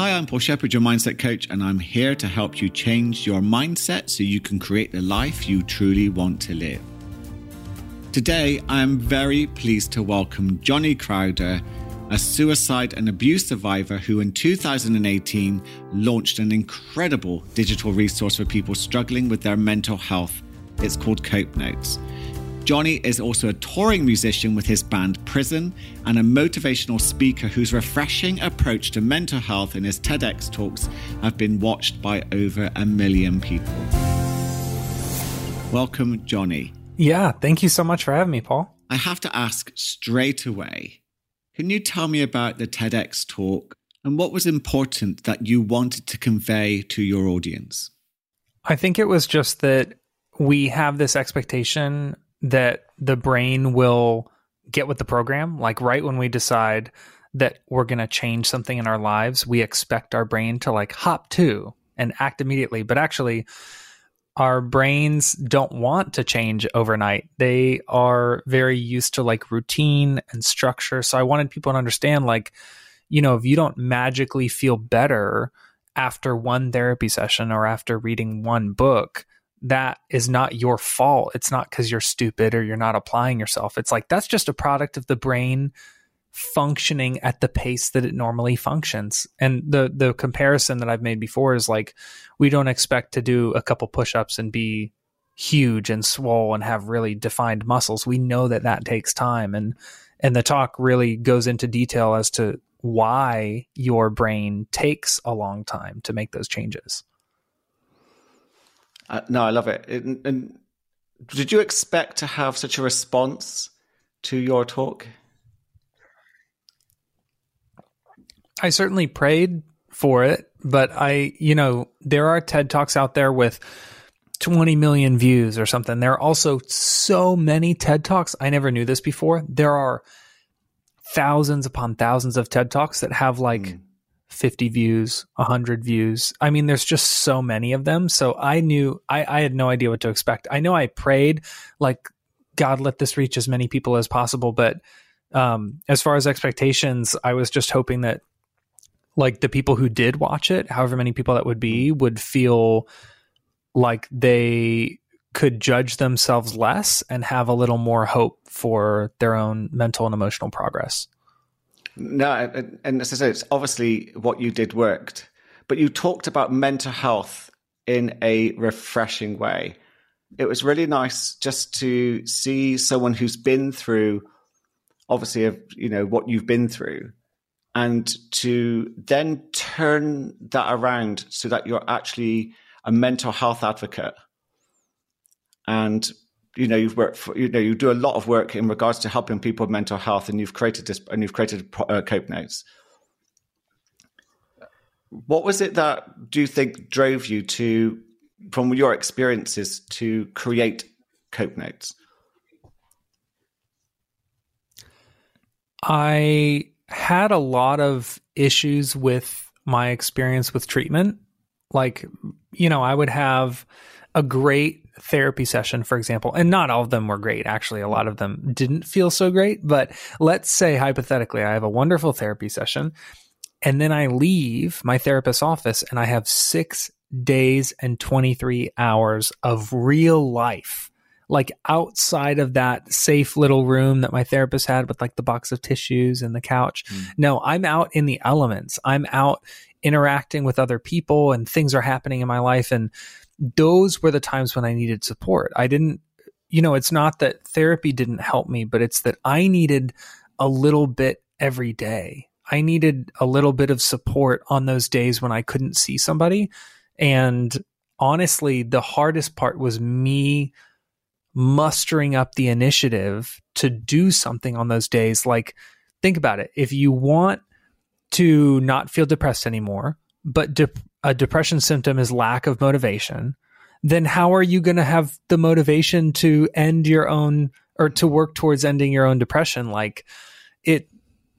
Hi, I'm Paul Shepard, your mindset coach, and I'm here to help you change your mindset so you can create the life you truly want to live. Today, I am very pleased to welcome Johnny Crowder, a suicide and abuse survivor who in 2018 launched an incredible digital resource for people struggling with their mental health. It's called Cope Notes. Johnny is also a touring musician with his band Prison and a motivational speaker whose refreshing approach to mental health in his TEDx talks have been watched by over a million people. Welcome, Johnny. Yeah, thank you so much for having me, Paul. I have to ask straight away can you tell me about the TEDx talk and what was important that you wanted to convey to your audience? I think it was just that we have this expectation that the brain will get with the program. Like right when we decide that we're going to change something in our lives, we expect our brain to like hop to and act immediately. But actually, our brains don't want to change overnight. They are very used to like routine and structure. So I wanted people to understand like, you know, if you don't magically feel better after one therapy session or after reading one book, that is not your fault. It's not because you're stupid or you're not applying yourself. It's like that's just a product of the brain functioning at the pace that it normally functions. And the the comparison that I've made before is like we don't expect to do a couple push-ups and be huge and swole and have really defined muscles. We know that that takes time and and the talk really goes into detail as to why your brain takes a long time to make those changes. Uh, no, I love it. And, and did you expect to have such a response to your talk? I certainly prayed for it, but I, you know, there are TED Talks out there with 20 million views or something. There are also so many TED Talks. I never knew this before. There are thousands upon thousands of TED Talks that have like mm. 50 views, 100 views. I mean, there's just so many of them. So I knew, I, I had no idea what to expect. I know I prayed, like, God, let this reach as many people as possible. But um, as far as expectations, I was just hoping that, like, the people who did watch it, however many people that would be, would feel like they could judge themselves less and have a little more hope for their own mental and emotional progress. No, and, as I said, it's obviously what you did worked, but you talked about mental health in a refreshing way. It was really nice just to see someone who's been through, obviously, you know what you've been through, and to then turn that around so that you're actually a mental health advocate and you know you've worked for you know you do a lot of work in regards to helping people with mental health and you've created this and you've created uh, cope notes. What was it that do you think drove you to from your experiences to create cope notes? I had a lot of issues with my experience with treatment. Like you know i would have a great therapy session, for example, and not all of them were great. Actually, a lot of them didn't feel so great. But let's say hypothetically, I have a wonderful therapy session and then I leave my therapist's office and I have six days and 23 hours of real life, like outside of that safe little room that my therapist had with like the box of tissues and the couch. Mm. No, I'm out in the elements. I'm out interacting with other people and things are happening in my life. And those were the times when I needed support. I didn't, you know, it's not that therapy didn't help me, but it's that I needed a little bit every day. I needed a little bit of support on those days when I couldn't see somebody. And honestly, the hardest part was me mustering up the initiative to do something on those days. Like, think about it. If you want to not feel depressed anymore, but de- a depression symptom is lack of motivation, then how are you going to have the motivation to end your own or to work towards ending your own depression? Like it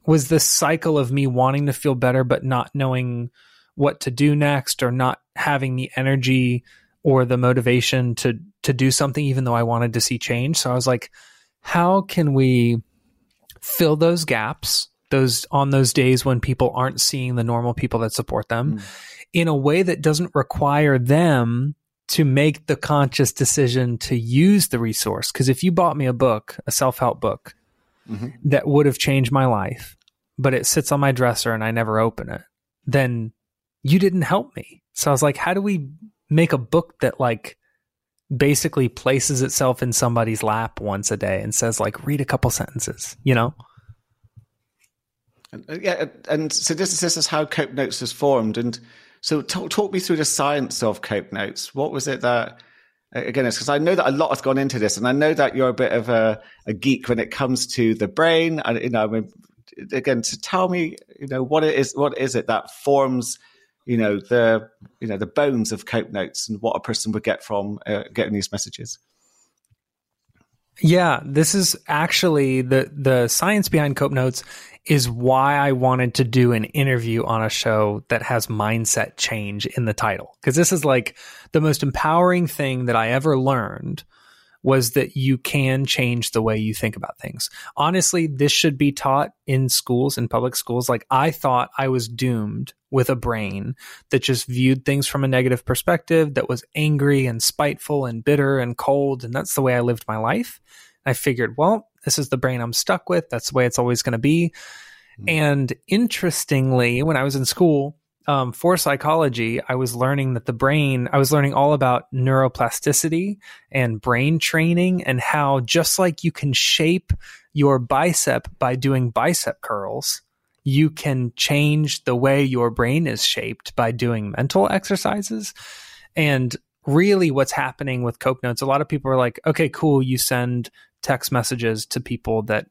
was this cycle of me wanting to feel better, but not knowing what to do next or not having the energy or the motivation to to do something even though I wanted to see change. So I was like, how can we fill those gaps those on those days when people aren't seeing the normal people that support them mm. In a way that doesn't require them to make the conscious decision to use the resource. Because if you bought me a book, a self help book mm-hmm. that would have changed my life, but it sits on my dresser and I never open it, then you didn't help me. So I was like, how do we make a book that like basically places itself in somebody's lap once a day and says like read a couple sentences, you know? Uh, yeah, and so this, this is how Cope Notes was formed. And so talk, talk me through the science of Cope Notes. What was it that again, it's because I know that a lot has gone into this, and I know that you're a bit of a, a geek when it comes to the brain. And you know, I mean, again, to tell me, you know, what it is, what is it that forms you know the you know the bones of cope notes and what a person would get from uh, getting these messages yeah this is actually the the science behind cope notes is why i wanted to do an interview on a show that has mindset change in the title. Because this is like the most empowering thing that i ever learned was that you can change the way you think about things. Honestly, this should be taught in schools, in public schools. Like I thought I was doomed with a brain that just viewed things from a negative perspective, that was angry and spiteful and bitter and cold. And that's the way I lived my life. I figured, well, this is the brain I'm stuck with. That's the way it's always going to be. Mm-hmm. And interestingly, when I was in school, um, for psychology, I was learning that the brain, I was learning all about neuroplasticity and brain training and how just like you can shape your bicep by doing bicep curls, you can change the way your brain is shaped by doing mental exercises. And really, what's happening with Cope Notes, a lot of people are like, okay, cool, you send text messages to people that,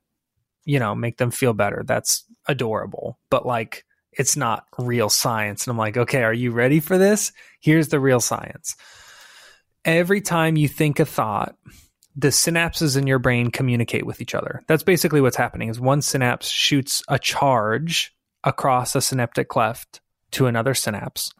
you know, make them feel better. That's adorable. But like, it's not real science. And I'm like, okay, are you ready for this? Here's the real science. Every time you think a thought, the synapses in your brain communicate with each other. That's basically what's happening is one synapse shoots a charge across a synaptic cleft to another synapse.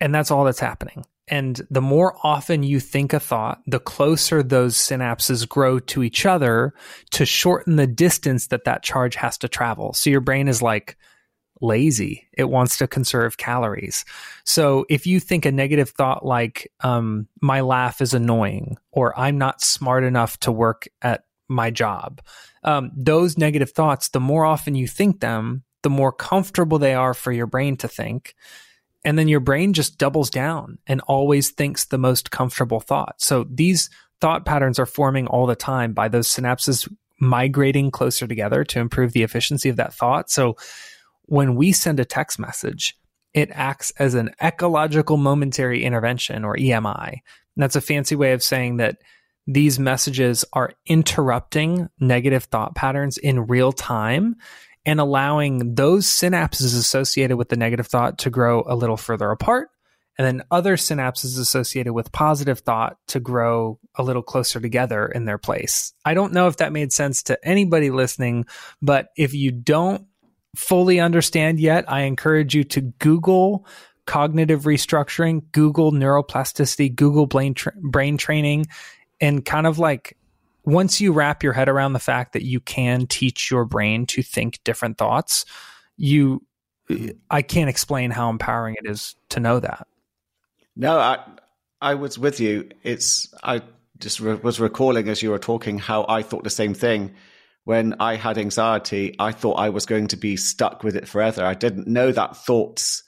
And that's all that's happening. And the more often you think a thought, the closer those synapses grow to each other to shorten the distance that that charge has to travel. So your brain is like, lazy. It wants to conserve calories. So if you think a negative thought like, um, my laugh is annoying or I'm not smart enough to work at my job, um, those negative thoughts, the more often you think them, the more comfortable they are for your brain to think. And then your brain just doubles down and always thinks the most comfortable thought. So these thought patterns are forming all the time by those synapses migrating closer together to improve the efficiency of that thought. So when we send a text message, it acts as an ecological momentary intervention or EMI. And that's a fancy way of saying that these messages are interrupting negative thought patterns in real time and allowing those synapses associated with the negative thought to grow a little further apart and then other synapses associated with positive thought to grow a little closer together in their place. I don't know if that made sense to anybody listening, but if you don't fully understand yet, I encourage you to Google cognitive restructuring, Google neuroplasticity, Google brain, tra- brain training, and kind of like once you wrap your head around the fact that you can teach your brain to think different thoughts, you I can't explain how empowering it is to know that. No, I I was with you. It's I just re- was recalling as you were talking how I thought the same thing when I had anxiety, I thought I was going to be stuck with it forever. I didn't know that thoughts,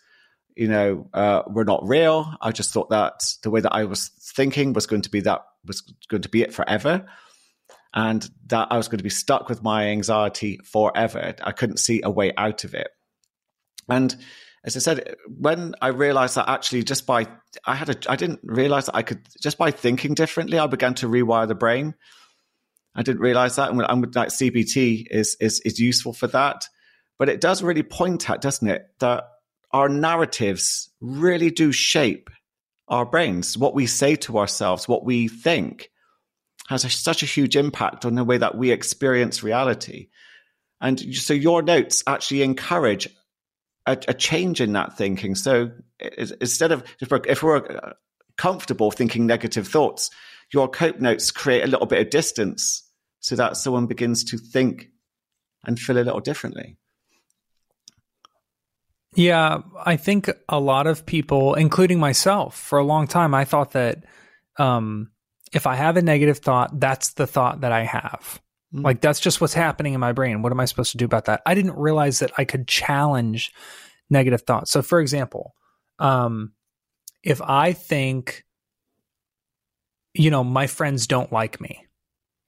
you know, uh, were not real. I just thought that the way that I was thinking was going to be that was going to be it forever. And that I was going to be stuck with my anxiety forever. I couldn't see a way out of it. And as I said, when I realized that actually just by I had a I didn't realize that I could just by thinking differently, I began to rewire the brain. I didn't realize that. And I'm like CBT is, is, is useful for that. But it does really point at, doesn't it, that our narratives really do shape our brains. What we say to ourselves, what we think has a, such a huge impact on the way that we experience reality. And so your notes actually encourage a, a change in that thinking. So instead of, if we're, if we're uh, comfortable thinking negative thoughts, your cope notes create a little bit of distance so that someone begins to think and feel a little differently. Yeah, I think a lot of people, including myself, for a long time, I thought that um, if I have a negative thought, that's the thought that I have. Mm. Like that's just what's happening in my brain. What am I supposed to do about that? I didn't realize that I could challenge negative thoughts. So, for example, um, if I think, you know, my friends don't like me,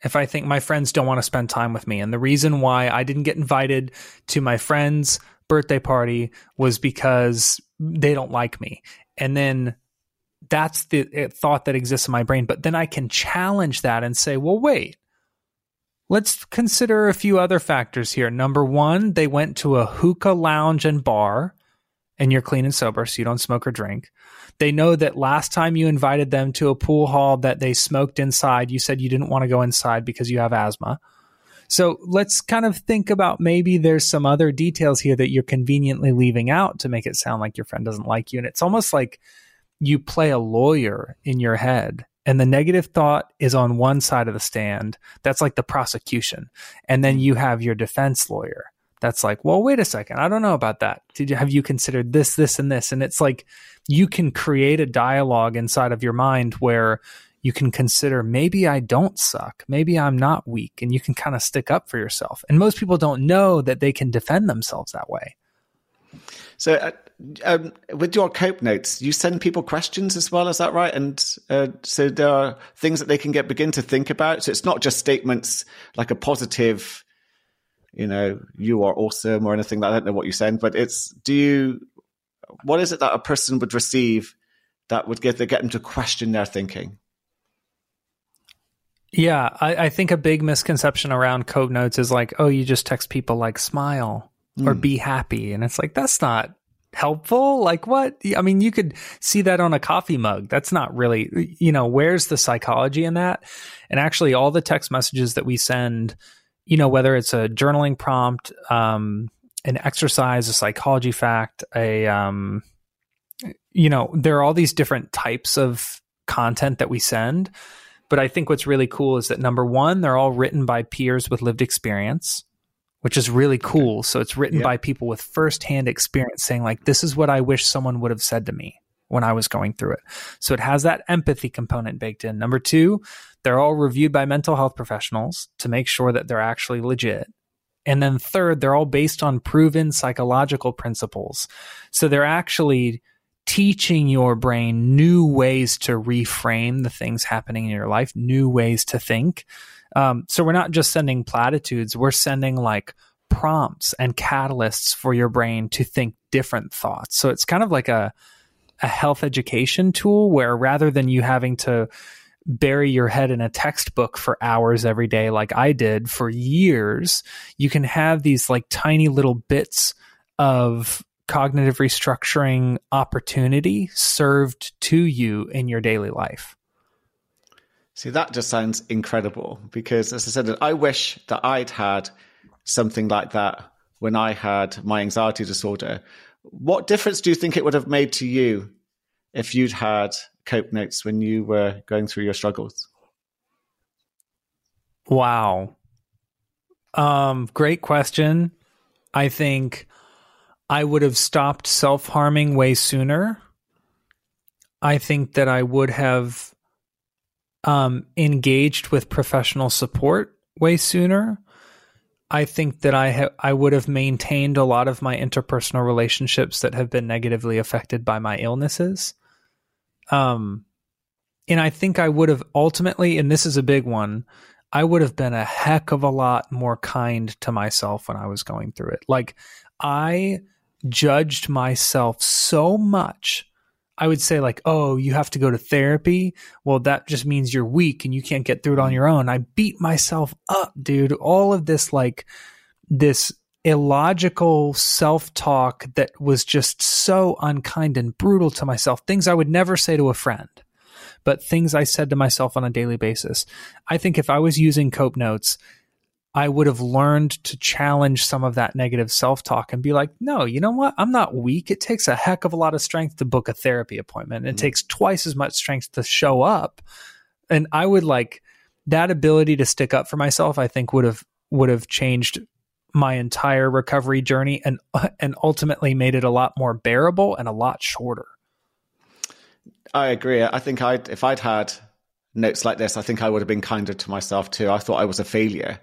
if I think my friends don't want to spend time with me, and the reason why I didn't get invited to my friends birthday party was because they don't like me. And then that's the eh, thought that exists in my brain. But then I can challenge that and say, well, wait, let's consider a few other factors here. Number one, they went to a hookah lounge and bar and you're clean and sober, so you don't smoke or drink. They know that last time you invited them to a pool hall that they smoked inside, you said you didn't want to go inside because you have asthma. So let's kind of think about maybe there's some other details here that you're conveniently leaving out to make it sound like your friend doesn't like you. And it's almost like you play a lawyer in your head and the negative thought is on one side of the stand. That's like the prosecution. And then you have your defense lawyer. That's like, well, wait a second. I don't know about that. Did you have you considered this, this, and this? And it's like you can create a dialogue inside of your mind where you can consider maybe I don't suck. Maybe I'm not weak. And you can kind of stick up for yourself. And most people don't know that they can defend themselves that way. So, uh, um, with your cope notes, you send people questions as well. Is that right? And uh, so there are things that they can get begin to think about. So it's not just statements like a positive, you know, you are awesome or anything. I don't know what you send, but it's do you? What is it that a person would receive that would get get them to question their thinking? Yeah, I, I, think a big misconception around cope notes is like, oh, you just text people like smile or mm. be happy. And it's like, that's not helpful. Like what? I mean, you could see that on a coffee mug. That's not really, you know, where's the psychology in that? And actually, all the text messages that we send, you know, whether it's a journaling prompt, um, an exercise, a psychology fact, a, um, you know, there are all these different types of content that we send. But I think what's really cool is that number one, they're all written by peers with lived experience, which is really cool. So it's written by people with firsthand experience saying, like, this is what I wish someone would have said to me when I was going through it. So it has that empathy component baked in. Number two, they're all reviewed by mental health professionals to make sure that they're actually legit. And then third, they're all based on proven psychological principles. So they're actually teaching your brain new ways to reframe the things happening in your life, new ways to think. Um, so we're not just sending platitudes, we're sending like prompts and catalysts for your brain to think different thoughts. So it's kind of like a a health education tool where rather than you having to bury your head in a textbook for hours every day like I did for years, you can have these like tiny little bits of cognitive restructuring opportunity served to you in your daily life? See, that just sounds incredible because, as I said, I wish that I'd had something like that when I had my anxiety disorder. What difference do you think it would have made to you if you'd had cope notes when you were going through your struggles? Wow. Um, great question. I think I would have stopped self harming way sooner. I think that I would have um, engaged with professional support way sooner. I think that I ha- I would have maintained a lot of my interpersonal relationships that have been negatively affected by my illnesses. Um, and I think I would have ultimately, and this is a big one, I would have been a heck of a lot more kind to myself when I was going through it. Like I judged myself so much. I would say, like, oh, you have to go to therapy. Well, that just means you're weak and you can't get through it on your own. I beat myself up, dude. All of this, like, this illogical self talk that was just so unkind and brutal to myself. Things I would never say to a friend, but things I said to myself on a daily basis. I think if I was using Cope Notes, I would have learned to challenge some of that negative self talk and be like, no, you know what? I'm not weak. It takes a heck of a lot of strength to book a therapy appointment. It mm-hmm. takes twice as much strength to show up. And I would like that ability to stick up for myself, I think would have would have changed my entire recovery journey and and ultimately made it a lot more bearable and a lot shorter. I agree. I think I if I'd had notes like this, I think I would have been kinder to myself too. I thought I was a failure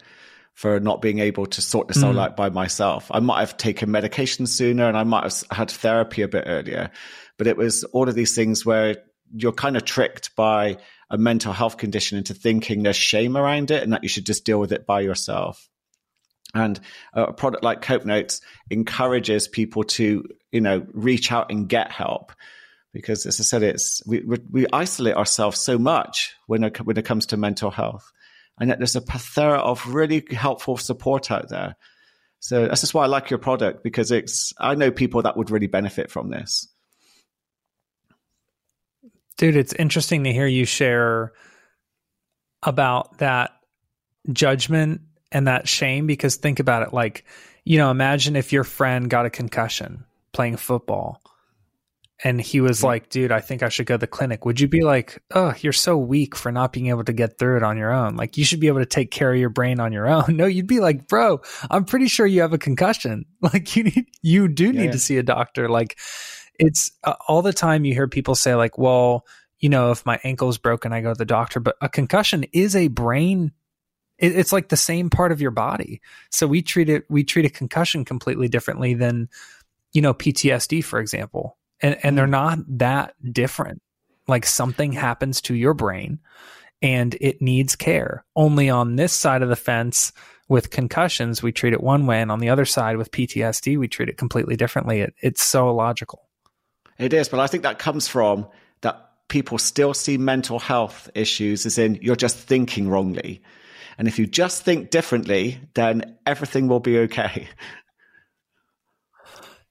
for not being able to sort this mm. all out by myself. I might have taken medication sooner and I might have had therapy a bit earlier, but it was all of these things where you're kind of tricked by a mental health condition into thinking there's shame around it and that you should just deal with it by yourself. And a product like Cope Notes encourages people to, you know, reach out and get help because as I said, it's we we isolate ourselves so much when it, when it comes to mental health, and yet there's a plethora of really helpful support out there. So that's just why I like your product because it's I know people that would really benefit from this. Dude, it's interesting to hear you share about that judgment and that shame because think about it like, you know, imagine if your friend got a concussion playing football and he was mm-hmm. like, dude, I think I should go to the clinic. Would you be like, oh, you're so weak for not being able to get through it on your own? Like, you should be able to take care of your brain on your own. No, you'd be like, bro, I'm pretty sure you have a concussion. Like, you need, you do need yeah. to see a doctor. Like, it's uh, all the time you hear people say, like, well, you know, if my ankle's broken, I go to the doctor. But a concussion is a brain it's like the same part of your body. So we treat it we treat a concussion completely differently than you know PTSD for example and and they're mm. not that different. Like something happens to your brain and it needs care. Only on this side of the fence with concussions, we treat it one way, and on the other side with PTSD, we treat it completely differently. It, it's so illogical. It is, but I think that comes from that people still see mental health issues as in you're just thinking wrongly. And if you just think differently, then everything will be okay.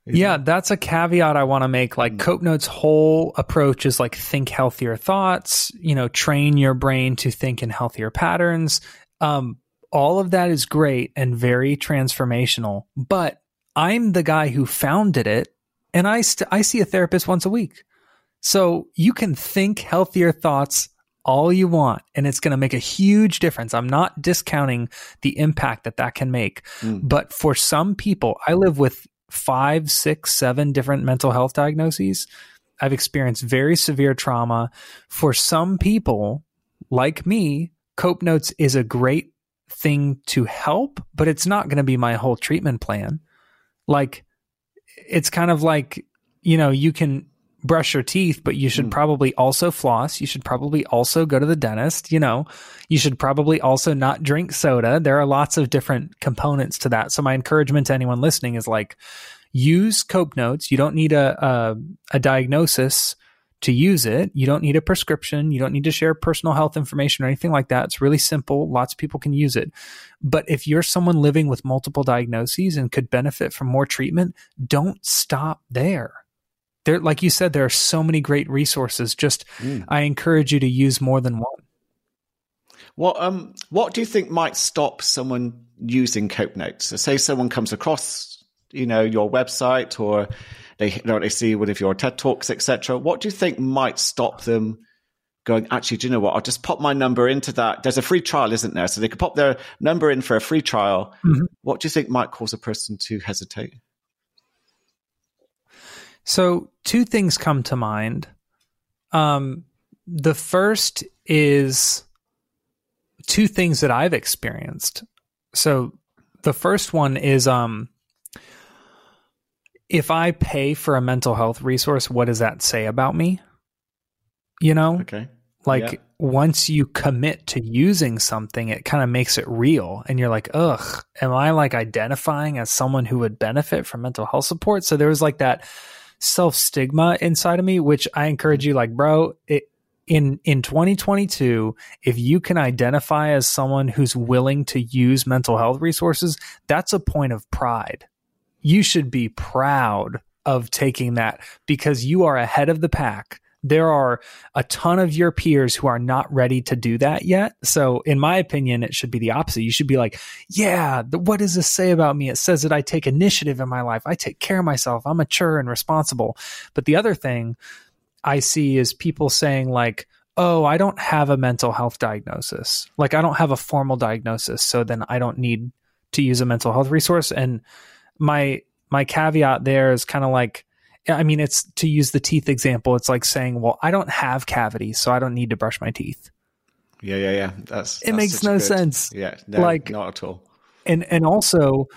Yeah, that's a caveat I want to make. Like Cope Notes' whole approach is like think healthier thoughts, you know, train your brain to think in healthier patterns. Um, all of that is great and very transformational. But I'm the guy who founded it, and I st- I see a therapist once a week. So you can think healthier thoughts all you want, and it's going to make a huge difference. I'm not discounting the impact that that can make, mm. but for some people, I live with five, six, seven different mental health diagnoses. I've experienced very severe trauma. For some people, like me, Cope Notes is a great thing to help, but it's not going to be my whole treatment plan. Like, it's kind of like, you know, you can brush your teeth, but you should mm. probably also floss. You should probably also go to the dentist. You know, you should probably also not drink soda. There are lots of different components to that. So my encouragement to anyone listening is like, use Cope Notes. You don't need a, a, a diagnosis to use it. You don't need a prescription. You don't need to share personal health information or anything like that. It's really simple. Lots of people can use it. But if you're someone living with multiple diagnoses and could benefit from more treatment, don't stop there there like you said there are so many great resources. Just mm. i encourage you to use more than one. What um what do you think might stop someone using cope notes? So say someone comes across you know your website or they you know they see one of your ted talks etc what do you think might stop them going actually do you know what? I'll just pop my number into that. There's a free trial isn't there? So they could pop their number in for a free trial. Mm-hmm. what do you think might cause a person to hesitate so, two things come to mind. Um, the first is two things that I've experienced. So, the first one is um, if I pay for a mental health resource, what does that say about me? You know? Okay. Like yeah. once you commit to using something, it kind of makes it real. And you're like, ugh, am I like identifying as someone who would benefit from mental health support? So there was like that self stigma inside of me, which I encourage mm-hmm. you, like, bro, it, in in 2022 if you can identify as someone who's willing to use mental health resources that's a point of pride. You should be proud of taking that because you are ahead of the pack there are a ton of your peers who are not ready to do that yet. So, in my opinion, it should be the opposite. You should be like, yeah, the, what does this say about me? It says that I take initiative in my life. I take care of myself. I'm mature and responsible. But the other thing I see is people saying, like, oh, I don't have a mental health diagnosis. Like, I don't have a formal diagnosis. So then I don't need to use a mental health resource. And my my caveat there is kind of like I mean, it's to use the teeth example, it's like saying, well, I don't have cavities, so I don't need to brush my teeth. Yeah, yeah, yeah. That's it that's makes no good, sense. Yeah, no, like not at all. And and also,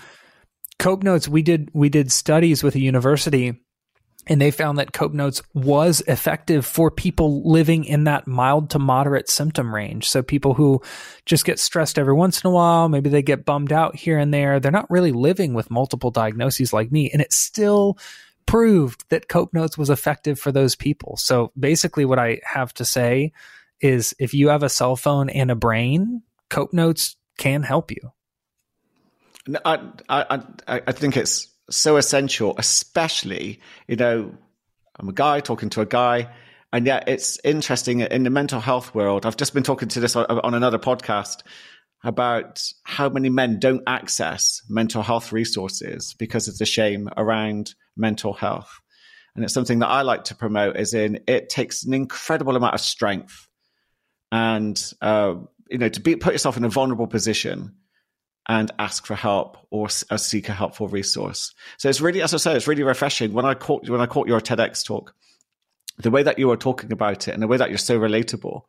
Cope Notes. We did we did studies with a university, and they found that Cope Notes was effective for people living in that mild to moderate symptom range. So people who just get stressed every once in a while, maybe they get bummed out here and there. They're not really living with multiple diagnoses like me, and it still proved that Cope Notes was effective for those people. So basically, what I have to say is if you have a cell phone and a brain, Cope Notes can help you. I, I, I think it's so essential, especially, you know, I'm a guy talking to a guy. And yet it's interesting in the mental health world. I've just been talking to this on, on another podcast about how many men don't access mental health resources because of the shame around mental health. And it's something that I like to promote is in it takes an incredible amount of strength and, uh, you know, to be, put yourself in a vulnerable position and ask for help or, or seek a helpful resource. So it's really, as I say, it's really refreshing. When I caught, when I caught your TEDx talk, the way that you were talking about it and the way that you're so relatable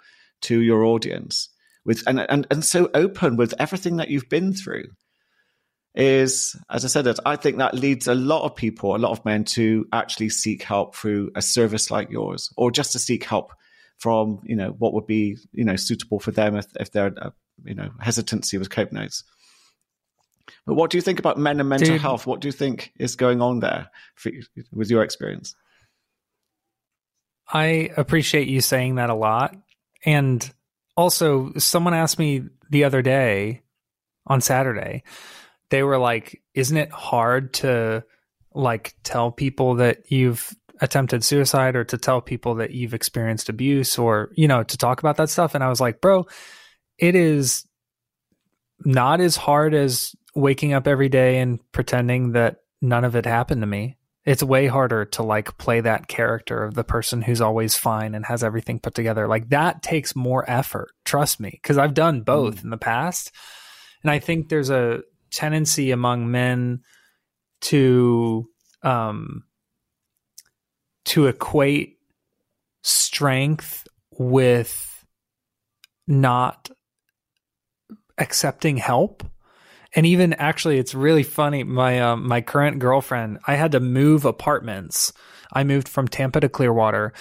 to your audience with, and, and, and so open with everything that you've been through is, as I said, that I think that leads a lot of people, a lot of men to actually seek help through a service like yours, or just to seek help from, you know, what would be, you know, suitable for them if, if they're, uh, you know, hesitancy with cope notes. But what do you think about men and mental Dude. health? What do you think is going on there for, with your experience? I appreciate you saying that a lot. And also, someone asked me the other day on Saturday, they were like, isn't it hard to like tell people that you've attempted suicide or to tell people that you've experienced abuse or, you know, to talk about that stuff? And I was like, bro, it is not as hard as waking up every day and pretending that none of it happened to me. It's way harder to like play that character of the person who's always fine and has everything put together. Like that takes more effort, trust me, because I've done both mm. in the past. And I think there's a tendency among men to um, to equate strength with not accepting help and even actually it's really funny my um, my current girlfriend i had to move apartments i moved from tampa to clearwater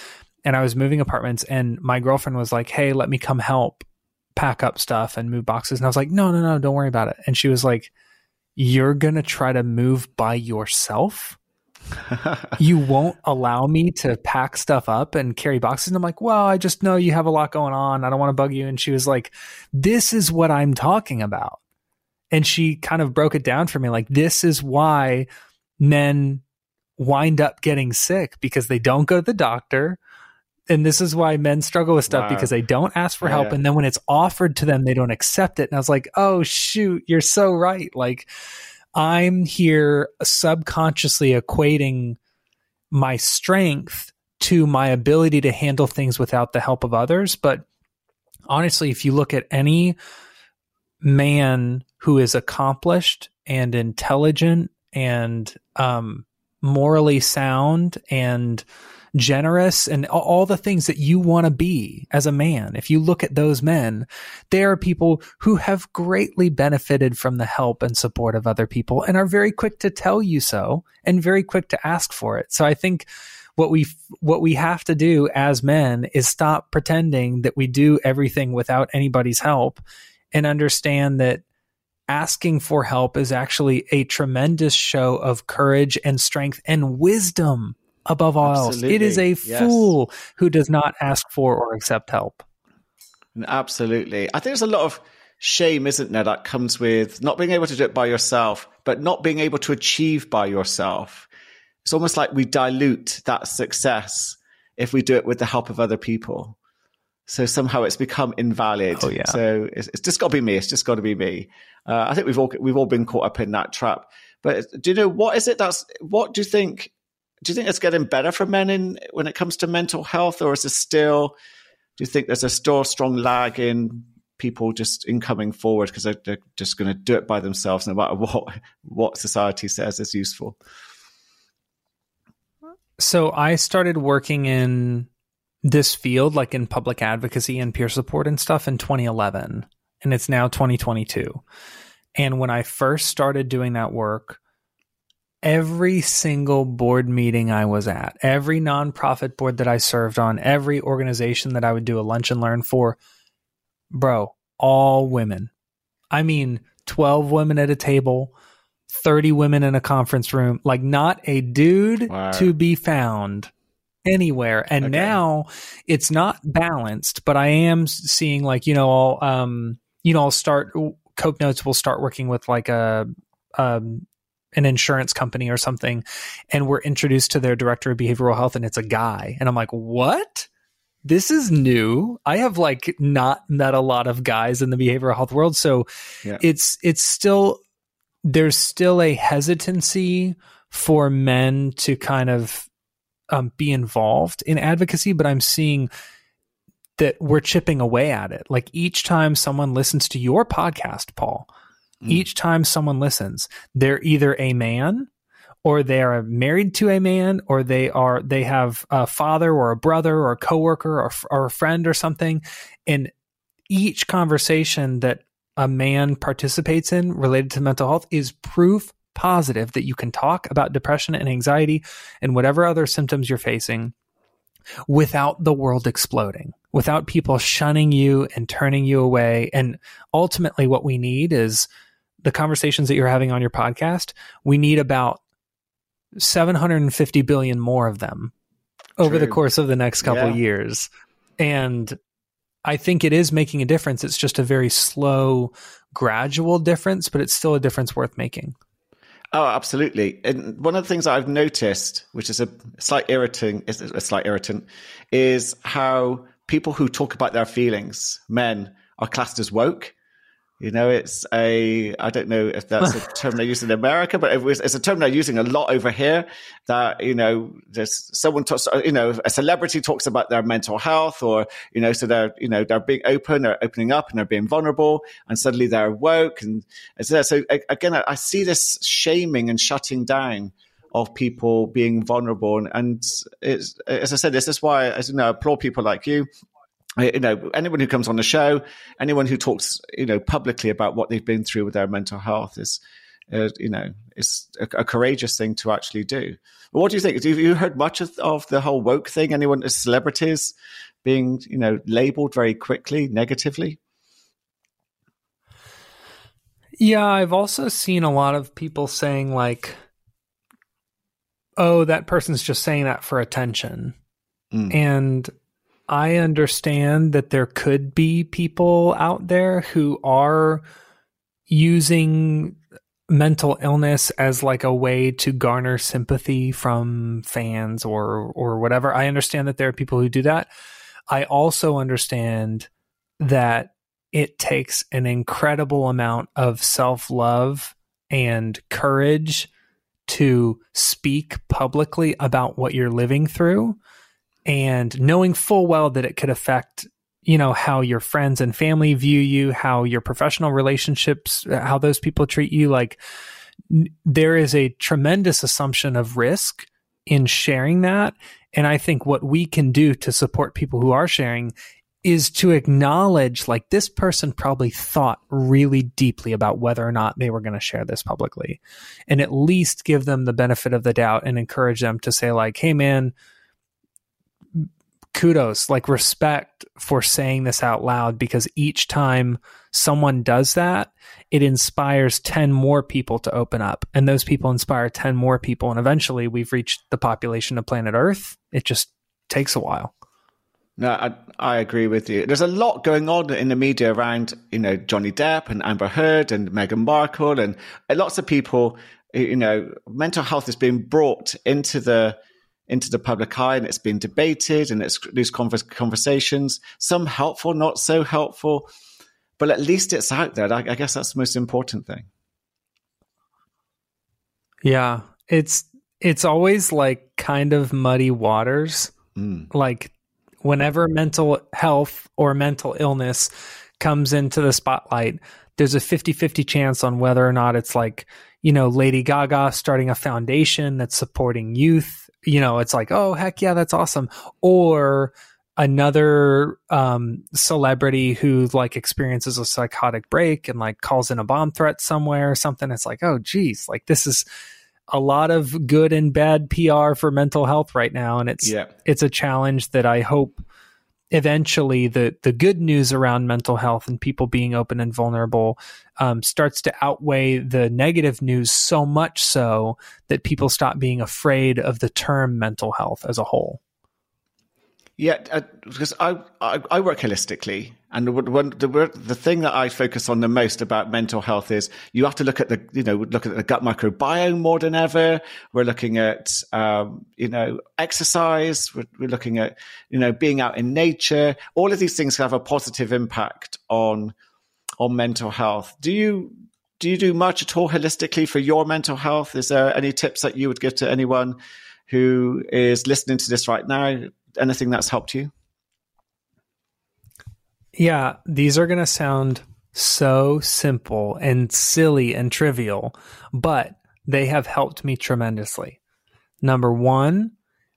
and i was moving apartments and my girlfriend was like hey let me come help pack up stuff and move boxes. And I was like, no, no, no, don't worry about it. And she was like, you're going to try to move by yourself? you won't allow me to pack stuff up and carry boxes. And I'm like, well, I just know you have a lot going on. I don't want to bug you. And she was like, this is what I'm talking about. And she kind of broke it down for me like, this is why men wind up getting sick because they don't go to the doctor. And this is why men struggle with stuff wow. because they don't ask for help. Yeah. and then when it's offered to them they don't accept it. And i was like oh shoot you're so right. Like i'm here subconsciously equating my strength to my ability to handle things without the help of others. But honestly if you look at any man who is accomplished and intelligent and um, morally sound and generous and all the things that you want to be as a man. If you look at those men, they are people who have greatly benefited from the help and support of other people and are very quick to tell you so and very quick to ask for it. So I think what we what we have to do as men is stop pretending that we do everything without anybody's help and understand that asking for help is actually a tremendous show of courage and strength and wisdom above all Absolutely. else. It is a yes. fool who does not ask for or accept help. Absolutely. I think there's a lot of shame, isn't there, that comes with not being able to do it by yourself, but not being able to achieve by yourself. It's almost like we dilute that success if we do it with the help of other people. So somehow it's become invalid. Oh, yeah. So it's, it's just got to be me. It's just got to be me. Uh, I think we've all we've all been caught up in that trap. But do you know what is it that's what do you think do you think it's getting better for men in when it comes to mental health, or is it still? Do you think there's a still strong lag in people just in coming forward because they're, they're, just going to do it by themselves no matter what what society says is useful so i started working in this field like in public advocacy and peer support and stuff in 2011 and it's now 2022 and when i first started doing that work every single board meeting I was at, every nonprofit board that I served on, every organization that I would do a lunch and learn for, bro, all women. I mean, 12 women at a table, 30 women in a conference room, like not a dude wow. to be found anywhere. And okay. now it's not balanced, but I am seeing like, you know, I'll, um, you know, I'll start, Cope Notes will start working with like a, um, an insurance company or something and we're introduced to their director of behavioral health and it's a guy and i'm like what this is new i have like not met a lot of guys in the behavioral health world so yeah. it's it's still there's still a hesitancy for men to kind of um, be involved in advocacy but i'm seeing that we're chipping away at it like each time someone listens to your podcast paul Mm. Each time someone listens, they're either a man or they are married to a man or they are they have a father or a brother or a coworker or, or a friend or something and each conversation that a man participates in related to mental health is proof positive that you can talk about depression and anxiety and whatever other symptoms you're facing without the world exploding, without people shunning you and turning you away. And ultimately, what we need is the conversations that you're having on your podcast, we need about 750 billion more of them True. over the course of the next couple yeah. years. And I think it is making a difference. It's just a very slow, gradual difference, but it's still a difference worth making. Oh, absolutely. And one of the things I've noticed, which is a slight irritant, is a slight irritant, is how people who talk about their feelings, men, are classed as woke. You know, it's a, I don't know if that's a term they use in America, but it was, it's a term they're using a lot over here that, you know, there's someone talks, you know, a celebrity talks about their mental health or, you know, so they're, you know, they're being open, they're opening up and they're being vulnerable and suddenly they're woke. And so, so again, I see this shaming and shutting down of people being vulnerable. And, and it's, as I said, this is why, as you know, I applaud people like you you know anyone who comes on the show anyone who talks you know publicly about what they've been through with their mental health is uh, you know is a, a, courageous thing to actually do. But what do you think? Have you heard much of, of the whole woke thing? Anyone celebrities being you know labeled very quickly negatively? Yeah i've also seen a lot of people saying like oh that person's just saying that for attention. Mm. and I understand that there could be people out there who are using mental illness as like a way to garner sympathy from fans or or whatever. I understand that there are people who do that. I also understand that it takes an incredible amount of self-love and courage to speak publicly about what you're living through and knowing full well that it could affect you know how your friends and family view you how your professional relationships uh, how those people treat you like n- there is a tremendous assumption of risk in sharing that. And i think what we can do to support people who are sharing is to acknowledge like this person probably thought really deeply about whether or not they were going to share this publicly. And at least give them the benefit of the doubt and encourage them to say like hey man kudos, like respect for saying this out loud because each time someone does that, it inspires 10 more people to open up. And those people inspire 10 more people. And eventually we've reached the population of planet Earth. It just takes a while. No, I, I agree with you. There's a lot going on in the media around, you know, Johnny Depp and Amber Heard and Meghan Markle and lots of people, you know, mental health is being brought into the into the public eye and it's been debated and it's these conversations, some helpful, not so helpful, but at least it's out there. I, I guess that's the most important thing. Yeah, it's it's always like kind of muddy waters. Mm. Like whenever mental health or mental illness comes into the spotlight, there's a 50 50 chance on whether or not it's like, you know, Lady Gaga starting a foundation that's supporting youth. You know, it's like, oh, heck yeah, that's awesome. Or another um, celebrity who like experiences a psychotic break and like calls in a bomb threat somewhere or something. It's like, oh, geez, like this is a lot of good and bad PR for mental health right now. And it's, yeah. it's a challenge that I hope eventually the the good news around mental health and people being open and vulnerable um, starts to outweigh the negative news so much so that people stop being afraid of the term mental health as a whole. Yeah, uh, because I, I, I work holistically, and one, the the thing that I focus on the most about mental health is you have to look at the you know look at the gut microbiome more than ever. We're looking at um, you know exercise. We're, we're looking at you know being out in nature. All of these things have a positive impact on on mental health. Do you do you do much at all holistically for your mental health? Is there any tips that you would give to anyone who is listening to this right now anything that's helped you? Yeah, these are going to sound so simple and silly and trivial, but they have helped me tremendously. Number one,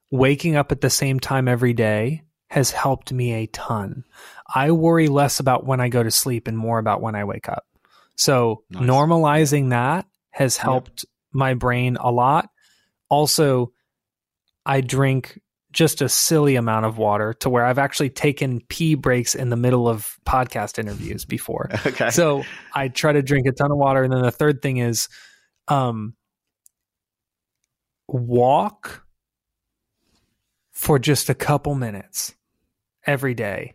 waking up at the same time every day has helped me a ton. I worry less about when I go to sleep and more about when I wake up. So nice. normalizing that has helped yep. my brain a lot. Also, I drink just a silly amount of water to where I've actually taken pee breaks in the middle of podcast interviews before. Okay. So I try to drink a ton of water. And then the third thing is um, walk for just a couple minutes every day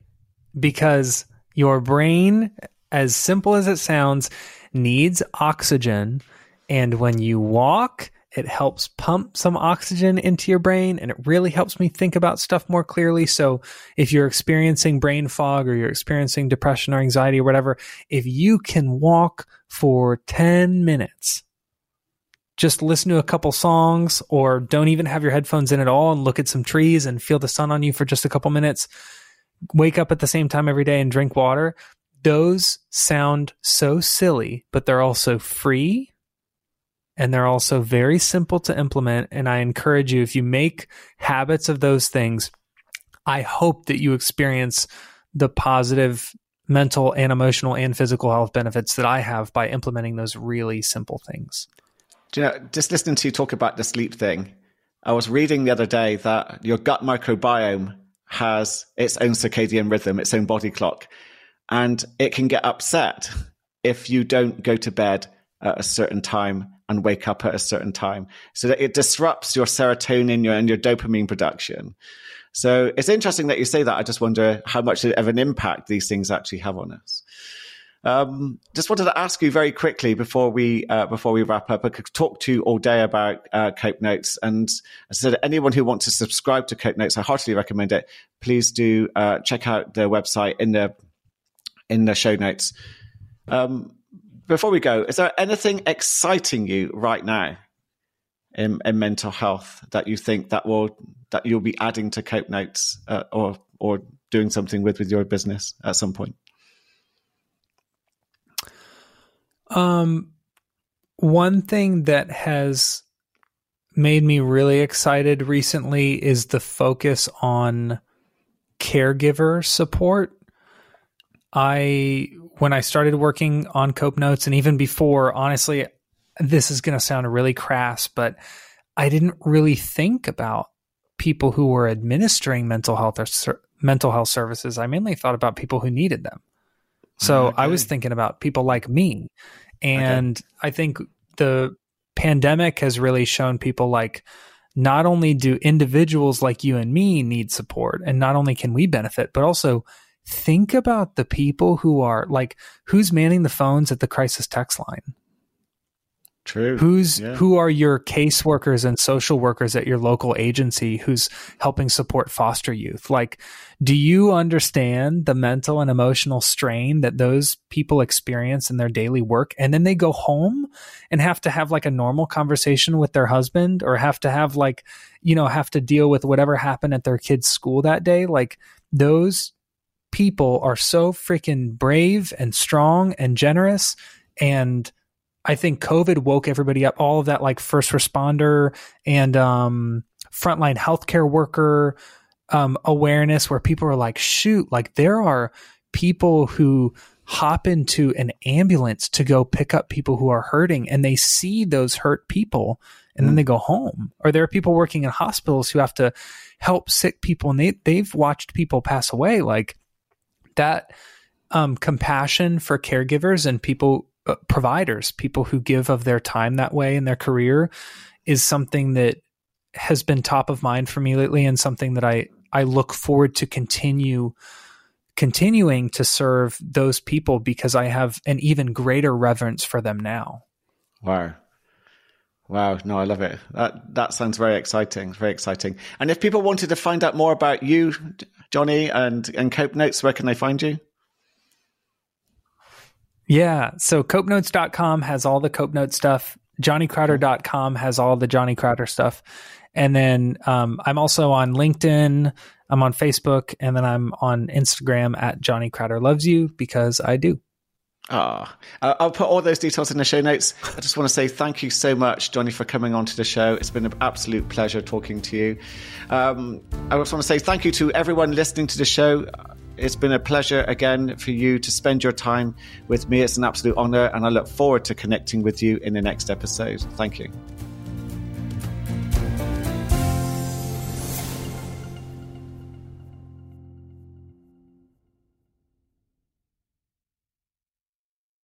because your brain, as simple as it sounds, needs oxygen. And when you walk, it helps pump some oxygen into your brain and it really helps me think about stuff more clearly. So if you're experiencing brain fog or you're experiencing depression or anxiety or whatever, if you can walk for 10 minutes, just listen to a couple songs or don't even have your headphones in at all and look at some trees and feel the sun on you for just a couple minutes, wake up at the same time every day and drink water. Those sound so silly, but they're also free and they're also very simple to implement. And I encourage you, if you make habits of those things, I hope that you experience the positive mental and emotional and physical health benefits that I have by implementing those really simple things. you know, just listening to you talk about the sleep thing, I was reading the other day that your gut microbiome has its own circadian rhythm, its own body clock, and it can get upset if you don't go to bed at a certain time and wake up at a certain time. So that it disrupts your serotonin and your dopamine production. So it's interesting that you say that. I just wonder how much of an impact these things actually have on us. Um, just wanted to ask you very quickly before we uh, before we wrap up. I could talk to you all day about uh, Cope Notes, and as I said, anyone who wants to subscribe to Cope Notes, I heartily recommend it. Please do uh, check out the website in the in the show notes. Um, before we go, is there anything exciting you right now in, in mental health that you think that will that you'll be adding to Cope Notes uh, or or doing something with with your business at some point? Um, one thing that has made me really excited recently is the focus on caregiver support. I when I started working on Cope Notes and even before, honestly, this is going to sound really crass, but I didn't really think about people who were administering mental health or ser- mental health services. I mainly thought about people who needed them. So okay. I was thinking about people like me. And okay. I think the pandemic has really shown people like not only do individuals like you and me need support and not only can we benefit, but also think about the people who are like who's manning the phones at the crisis text line True. Who's yeah. who are your caseworkers and social workers at your local agency who's helping support foster youth? Like, do you understand the mental and emotional strain that those people experience in their daily work? And then they go home and have to have like a normal conversation with their husband or have to have like, you know, have to deal with whatever happened at their kid's school that day. Like those people are so freaking brave and strong and generous. And I think COVID woke everybody up. All of that, like first responder and um, frontline healthcare worker um, awareness, where people are like, shoot, like there are people who hop into an ambulance to go pick up people who are hurting and they see those hurt people and mm. then they go home. Or there are people working in hospitals who have to help sick people and they they've watched people pass away like that um, compassion for caregivers and people uh, providers people who give of their time that way in their career is something that has been top of mind for me lately and something that I I look forward to continue continuing to serve those people because I have an even greater reverence for them now. Wow. Wow, no, I love it. That that sounds very exciting, very exciting. And if people wanted to find out more about you, Johnny, and and Cope Notes, where can they find you? Yeah, so copenotes.com has all the Cope Note stuff. JohnnyCrowder.com has all the Johnny Crowder stuff. And then um, I'm also on LinkedIn, I'm on Facebook, and then I'm on Instagram at Johnny Crowder Loves You because I do. Ah, uh, I'll put all those details in the show notes. I just want to say thank you so much, Johnny, for coming on to the show. It's been an absolute pleasure talking to you. Um, I just want to say thank you to everyone listening to the show. It's been a pleasure again for you to spend your time with me. It's an absolute honor, and I look forward to connecting with you in the next episode. Thank you.